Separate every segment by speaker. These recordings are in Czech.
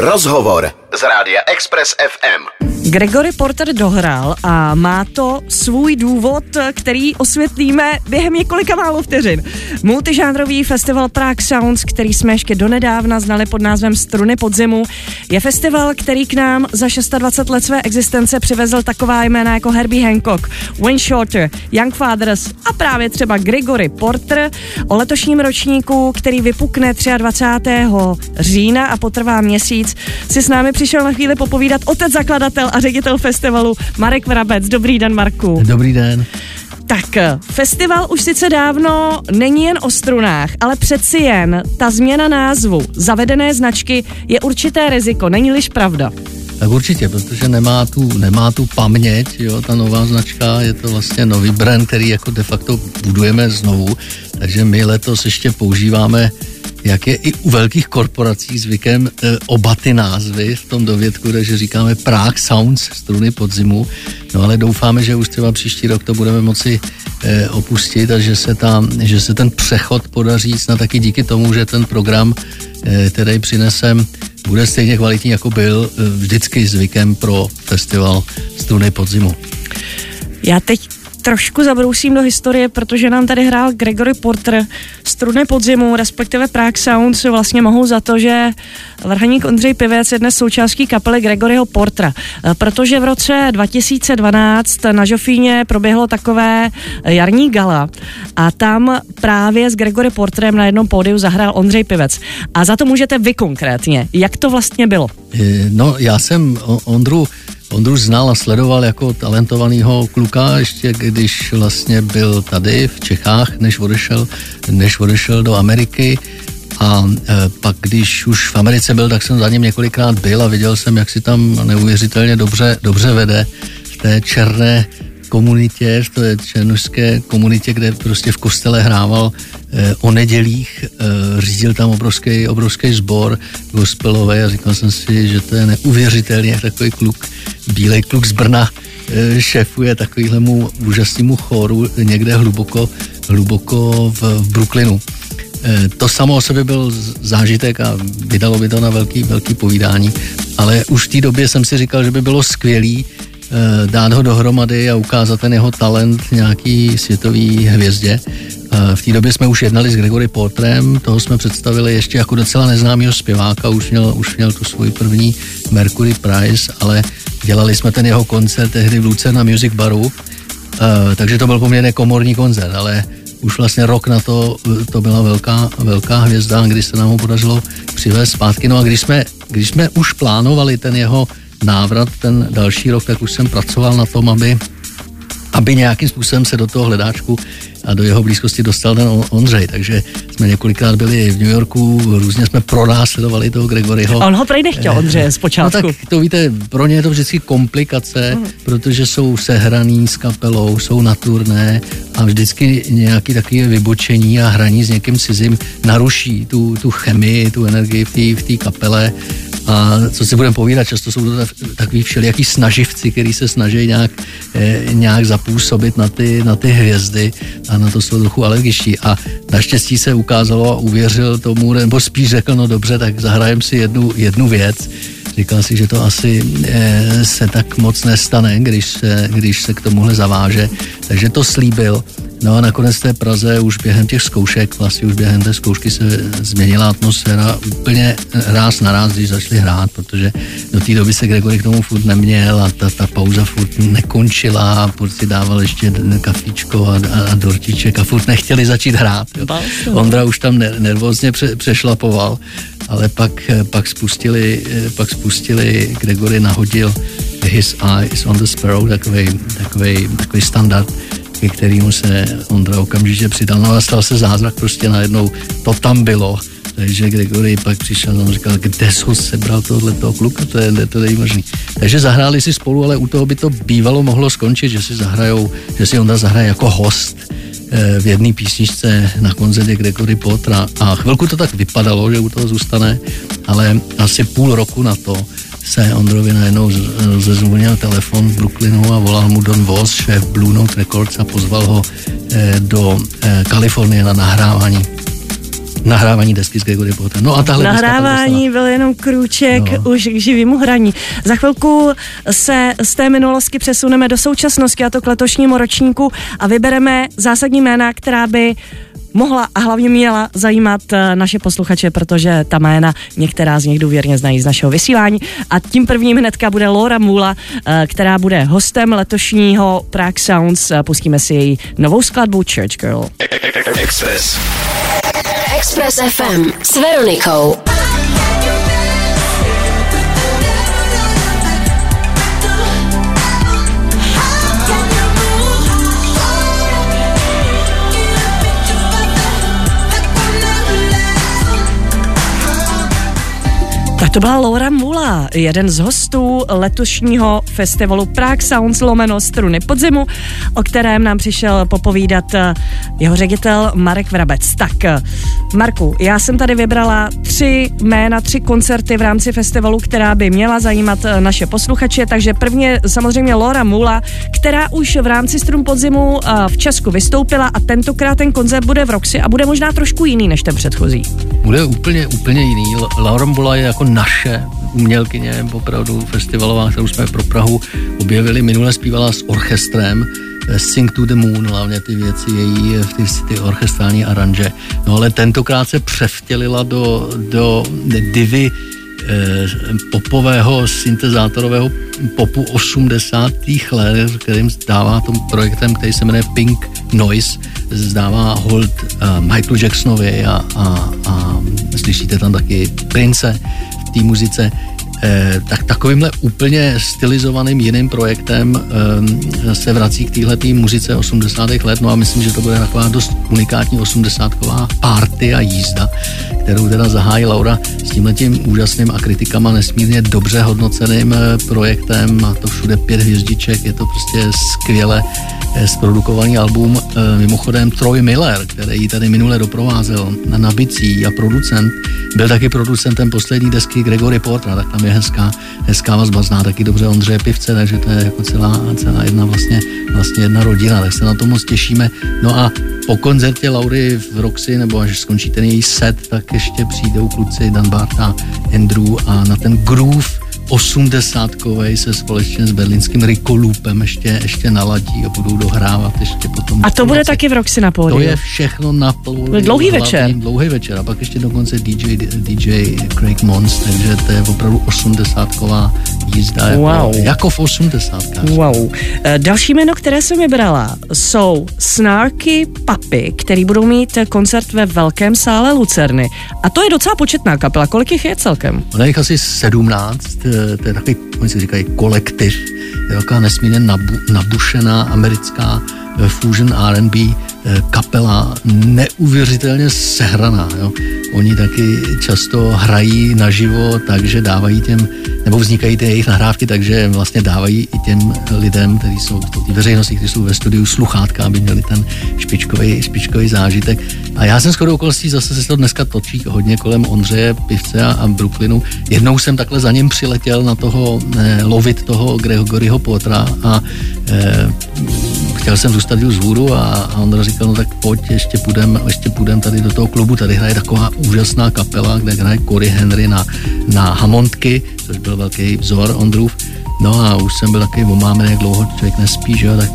Speaker 1: Rozhovor z rádia Express FM.
Speaker 2: Gregory Porter dohrál a má to svůj důvod, který osvětlíme během několika málo vteřin. Multižánrový festival Prague Sounds, který jsme ještě donedávna znali pod názvem Struny podzimu, je festival, který k nám za 26 let své existence přivezl taková jména jako Herbie Hancock, Wayne Shorter, Young Fathers a právě třeba Gregory Porter. O letošním ročníku, který vypukne 23. října a potrvá měsíc, si s námi přišel na chvíli popovídat otec zakladatel a ředitel festivalu Marek Vrabec. Dobrý den, Marku.
Speaker 3: Dobrý den.
Speaker 2: Tak, festival už sice dávno není jen o strunách, ale přeci jen ta změna názvu, zavedené značky je určité riziko, není-liž pravda.
Speaker 3: Tak určitě, protože nemá tu, nemá tu paměť, jo, ta nová značka, je to vlastně nový brand, který jako de facto budujeme znovu, takže my letos ještě používáme jak je i u velkých korporací zvykem e, oba ty názvy v tom dovědku, takže říkáme Prague Sounds, struny podzimu, no ale doufáme, že už třeba příští rok to budeme moci e, opustit a že se, tam, že se ten přechod podaří snad taky díky tomu, že ten program, e, který přinesem, bude stejně kvalitní, jako byl vždycky zvykem pro festival struny podzimu.
Speaker 2: Já teď trošku zabrousím do historie, protože nám tady hrál Gregory Porter struny podzimu, respektive Prague Sounds vlastně mohou za to, že vrhaník Ondřej Pivec je dnes součástí kapely Gregoryho Portra, protože v roce 2012 na Žofíně proběhlo takové jarní gala a tam právě s Gregory Portrem na jednom pódiu zahrál Ondřej Pivec. A za to můžete vy konkrétně. Jak to vlastně bylo?
Speaker 3: No, já jsem Ondru Ondru znal a sledoval jako talentovaného kluka, ještě když vlastně byl tady v Čechách, než odešel, než odešel do Ameriky. A e, pak, když už v Americe byl, tak jsem za ním několikrát byl a viděl jsem, jak si tam neuvěřitelně dobře, dobře vede v té černé komunitě, v té černožské komunitě, kde prostě v kostele hrával eh, o nedělích, eh, řídil tam obrovský, obrovský sbor gospelový a říkal jsem si, že to je neuvěřitelně, takový kluk, bílej kluk z Brna eh, šéfuje takovýhlemu úžasnému chóru někde hluboko, hluboko v, v Brooklynu. Eh, to samo o sobě byl zážitek a vydalo by to na velký, velký povídání, ale už v té době jsem si říkal, že by bylo skvělý Eh, dát ho dohromady a ukázat ten jeho talent nějaký světový hvězdě. V té době jsme už jednali s Gregory Portrem, toho jsme představili ještě jako docela neznámého zpěváka, už měl, už měl tu svůj první Mercury Prize, ale dělali jsme ten jeho koncert tehdy v Luce na Music Baru, eh, takže to byl poměrně komorní koncert, ale už vlastně rok na to, to byla velká, velká hvězda, kdy se nám ho podařilo přivést zpátky. No a když jsme, když jsme už plánovali ten jeho návrat ten další rok, tak už jsem pracoval na tom, aby, aby nějakým způsobem se do toho hledáčku a do jeho blízkosti dostal ten Ondřej, takže jsme několikrát byli v New Yorku, různě jsme pronásledovali toho Gregoryho.
Speaker 2: A on ho prej nechtěl, Ondřej, zpočátku.
Speaker 3: No tak to víte, pro ně je to vždycky komplikace, hmm. protože jsou sehraný s kapelou, jsou na turné a vždycky nějaký takový vybočení a hraní s někým cizím naruší tu, tu chemii, tu energii v té kapele a co si budeme povídat, často jsou to takový všelijaký snaživci, který se snaží nějak, eh, nějak zapůsobit na ty, na ty hvězdy a na to jsou trochu alergičtí. A naštěstí se ukázalo a uvěřil tomu, nebo spíš řekl, no dobře, tak zahrajem si jednu, jednu věc. Říkal si, že to asi eh, se tak moc nestane, když se, když se k tomuhle zaváže. Takže to slíbil. No a nakonec v té Praze už během těch zkoušek, vlastně už během té zkoušky se změnila atmosféra úplně ráz na ráz, když začali hrát, protože do té doby se Gregory k tomu furt neměl a ta, ta pauza furt nekončila a furt si dával ještě kafíčko a, a, a dortiček a furt nechtěli začít hrát. Jo. Ondra už tam nervózně pře, přešlapoval, ale pak, pak spustili, pak spustili, Gregory nahodil His Eyes on the Sparrow, takový, takový, takový standard ke kterému se Ondra okamžitě přidal. No a stal se zázrak, prostě najednou to tam bylo. Takže Gregory pak přišel a říkal, kde jsi sebral tohle toho kluka, to je, to je možný. Takže zahráli si spolu, ale u toho by to bývalo mohlo skončit, že si zahrajou, že si Ondra zahraje jako host eh, v jedné písničce na koncertě Gregory Potra a chvilku to tak vypadalo, že u toho zůstane, ale asi půl roku na to se Ondrovi najednou zezvonil telefon v Brooklynu a volal mu Don Voss, šéf Blue Note Records a pozval ho eh, do eh, Kalifornie na nahrávání nahrávání desky s Gregory Porter. No a tahle
Speaker 2: Nahrávání byl jenom krůček no. už k živému hraní. Za chvilku se z té minulosti přesuneme do současnosti a to k letošnímu ročníku a vybereme zásadní jména, která by mohla a hlavně měla zajímat eh, naše posluchače, protože ta jména některá z nich důvěrně znají z našeho vysílání. A tím prvním hnedka bude Laura Mula, eh, která bude hostem letošního Prague Sounds. Pustíme si její novou skladbu Church Girl.
Speaker 1: Express.
Speaker 4: Express FM s Veronikou.
Speaker 2: Tak to byla Laura Mula, jeden z hostů letošního festivalu Prague Sounds lomeno struny podzimu, o kterém nám přišel popovídat eh, jeho ředitel Marek Vrabec. Tak, eh, Marku, já jsem tady vybrala tři jména, tři koncerty v rámci festivalu, která by měla zajímat eh, naše posluchače, takže první je samozřejmě Laura Mula, která už v rámci strun podzimu v Česku vystoupila a tentokrát ten koncert bude v Roxy a bude možná trošku jiný než ten předchozí.
Speaker 3: Bude úplně, úplně jiný. Laura Mula je jako naše umělkyně, opravdu festivalová, kterou jsme pro Prahu objevili. Minule zpívala s orchestrem eh, Sing to the Moon, hlavně ty věci její, eh, ty, ty orchestrální aranže. No ale tentokrát se převtělila do, do divy popového syntezátorového popu 80. let, kterým zdává tom projektem, který se jmenuje Pink Noise, zdává hold uh, Michael Jacksonovi a, a, a slyšíte tam taky Prince té muzice, eh, tak takovýmhle úplně stylizovaným jiným projektem eh, se vrací k téhle muzice 80. let, no a myslím, že to bude taková dost unikátní 80ková party a jízda, kterou teda zahájí Laura s tímhletím úžasným a kritikama nesmírně dobře hodnoceným eh, projektem, má to všude pět hvězdiček, je to prostě skvěle zprodukovaný album. Mimochodem Troy Miller, který ji tady minule doprovázel na bicí a producent, byl taky producentem poslední desky Gregory Portra, tak tam je hezká, hezká vazba, zná taky dobře Ondřeje Pivce, takže to je jako celá, celá jedna vlastně, vlastně jedna rodina, tak se na to moc těšíme. No a po koncertě Laury v Roxy, nebo až skončí ten její set, tak ještě přijdou kluci Dan Bart a Andrew a na ten groove osmdesátkovej se společně s berlínským Rikolupem ještě, ještě naladí a budou dohrávat ještě potom.
Speaker 2: A to bude taky v Roxy na pódiu.
Speaker 3: To je všechno na pódiu.
Speaker 2: Dlouhý večer.
Speaker 3: Dlouhý večer a pak ještě dokonce DJ, DJ Craig Mons, takže to je opravdu osmdesátková jízda. Jako, wow. jako v osmdesátkách.
Speaker 2: Wow. Eh, další jméno, které jsem vybrala, jsou Snarky Papy, který budou mít koncert ve velkém sále Lucerny. A to je docela početná kapela. Kolik jich je celkem?
Speaker 3: Ono je asi 17 to je takový, oni si říkají kolektiv, je taková nesmírně nabu, nabušená americká fusion R&B eh, kapela, neuvěřitelně sehraná. Jo. Oni taky často hrají naživo, takže dávají těm nebo vznikají ty jejich nahrávky, takže vlastně dávají i těm lidem, kteří jsou v té veřejnosti, kteří jsou ve studiu sluchátka, aby měli ten špičkový, špičkový zážitek. A já jsem skoro okolností zase se to dneska točí hodně kolem Ondřeje Pivce a, a Brooklynu. Jednou jsem takhle za ním přiletěl na toho eh, lovit toho Gregoryho Potra a eh, chtěl jsem zůstat z hůru a, a on říkal, no tak pojď, ještě půjdem, ještě půjdem tady do toho klubu, tady hraje taková úžasná kapela, kde hraje Cory Henry na, na Hammondky, což byl velký vzor Ondrův. No a už jsem byl takový omámený, jak dlouho člověk nespí, že jo, tak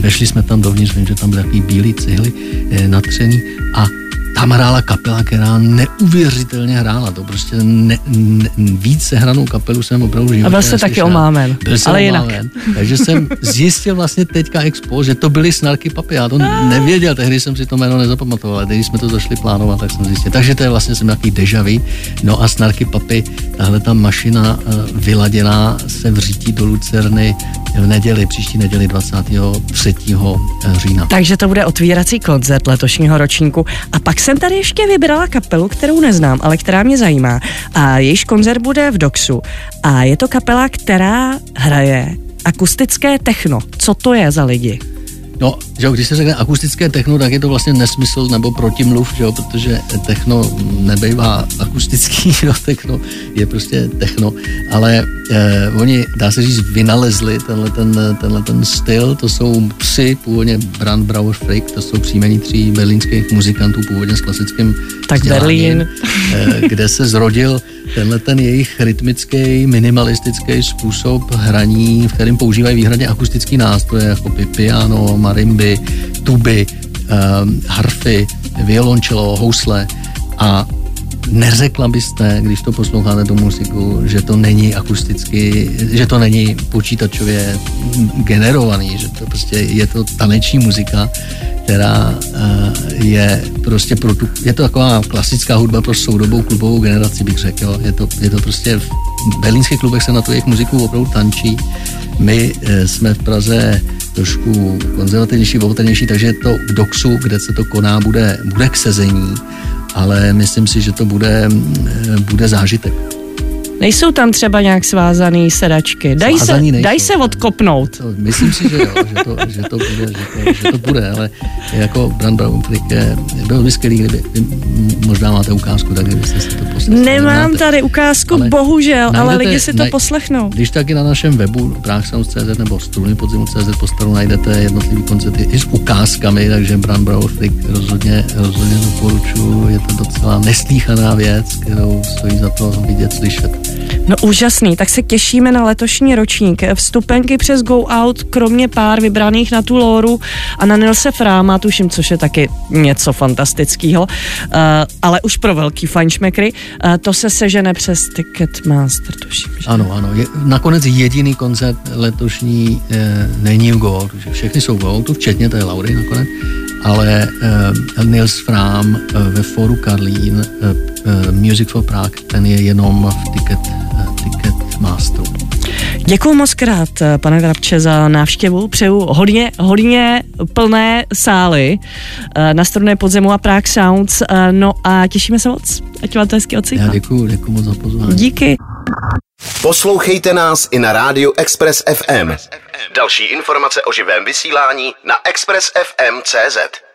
Speaker 3: vešli jsme tam dovnitř, vím, že tam byly takový bílý cihly eh, natřený a tam hrála kapela, která neuvěřitelně hrála. To prostě ne, ne, více hranou kapelu jsem opravdu životě
Speaker 2: A byl jste taky omámen,
Speaker 3: byl jsem
Speaker 2: ale
Speaker 3: omámen. jinak. Takže jsem zjistil vlastně teďka expo, že to byly snarky papy. Já to nevěděl, tehdy jsem si to jméno nezapamatoval, ale když jsme to zašli plánovat, tak jsem zjistil. Takže to je vlastně jsem nějaký dežavý. No a snarky papy, tahle ta mašina uh, vyladěná se vřítí do Lucerny v neděli, příští neděli 23. října.
Speaker 2: Takže to bude otvírací koncert letošního ročníku. A pak jsem tady ještě vybrala kapelu, kterou neznám, ale která mě zajímá. A jejíž koncert bude v Doxu. A je to kapela, která hraje akustické techno. Co to je za lidi?
Speaker 3: No, že jo, když se řekne akustické techno, tak je to vlastně nesmysl nebo protimluv, že jo, protože techno nebejvá akustický, jo, techno je prostě techno, ale eh, oni, dá se říct, vynalezli tenhle ten, tenhle ten styl, to jsou psy, původně Brand Brauer Frick, to jsou příjmení tří berlínských muzikantů, původně s klasickým
Speaker 2: Tak Berlín.
Speaker 3: Eh, kde se zrodil tenhle ten jejich rytmický, minimalistický způsob hraní, v kterém používají výhradně akustický nástroje, jako piano, marimby, tuby, um, harfy, violončelo, housle. A neřekla byste, když to posloucháte tu muziku, že to není akusticky, že to není počítačově generovaný, že to prostě je to taneční muzika, která uh, je prostě pro tu, je to taková klasická hudba pro soudobou klubovou generaci, bych řekl. Je, to, je to prostě v berlínských klubech se na tu jejich muziku opravdu tančí. My uh, jsme v Praze trošku konzervativnější, opatrnější, takže to v Doxu, kde se to koná, bude, bude k sezení, ale myslím si, že to bude, eh, bude zážitek.
Speaker 2: Nejsou tam třeba nějak svázaný sedačky. Dají se, daj se odkopnout.
Speaker 3: To, myslím si, že jo, že to, že to, bude, že to, že to bude, ale jako Brand Brown je, byl by skvělý, kdyby možná máte ukázku, tak kdybyste si to poslechli.
Speaker 2: Nemám nemáte, tady ukázku, ale bohužel, najdete, ale lidi si to naj, poslechnou.
Speaker 3: Když taky na našem webu praxsounds.cz nebo struny podzimu.cz postaru najdete jednotlivý koncerty i s ukázkami, takže Brand Brown rozhodně, rozhodně doporučuji, je to docela neslíchaná věc, kterou stojí za to vidět, slyšet.
Speaker 2: No úžasný, tak se těšíme na letošní ročník. Vstupenky přes Go Out, kromě pár vybraných na tu Lóru a na Nilse Fráma, tuším, což je taky něco fantastického, uh, ale už pro velký fanšmekry, uh, to se sežene přes Ticketmaster, tuším.
Speaker 3: Že? Ano, ano. Je, nakonec jediný koncert letošní eh, není v Go Out, všechny jsou v Go Outu, včetně té Laury nakonec, ale uh, Nils Frám uh, ve foru Karlín, uh, Music for Prague, ten je jenom v Ticket, uh, ticket Masteru.
Speaker 2: Děkuji moc krát, pane Vrabče, za návštěvu. Přeju hodně, hodně plné sály na strunné podzemu a Prague Sounds. No a těšíme se moc. Ať vám to hezky
Speaker 3: Já děkuji, děkuji moc za pozvání.
Speaker 2: Díky.
Speaker 1: Poslouchejte nás i na rádiu Express FM. Další informace o živém vysílání na expressfm.cz.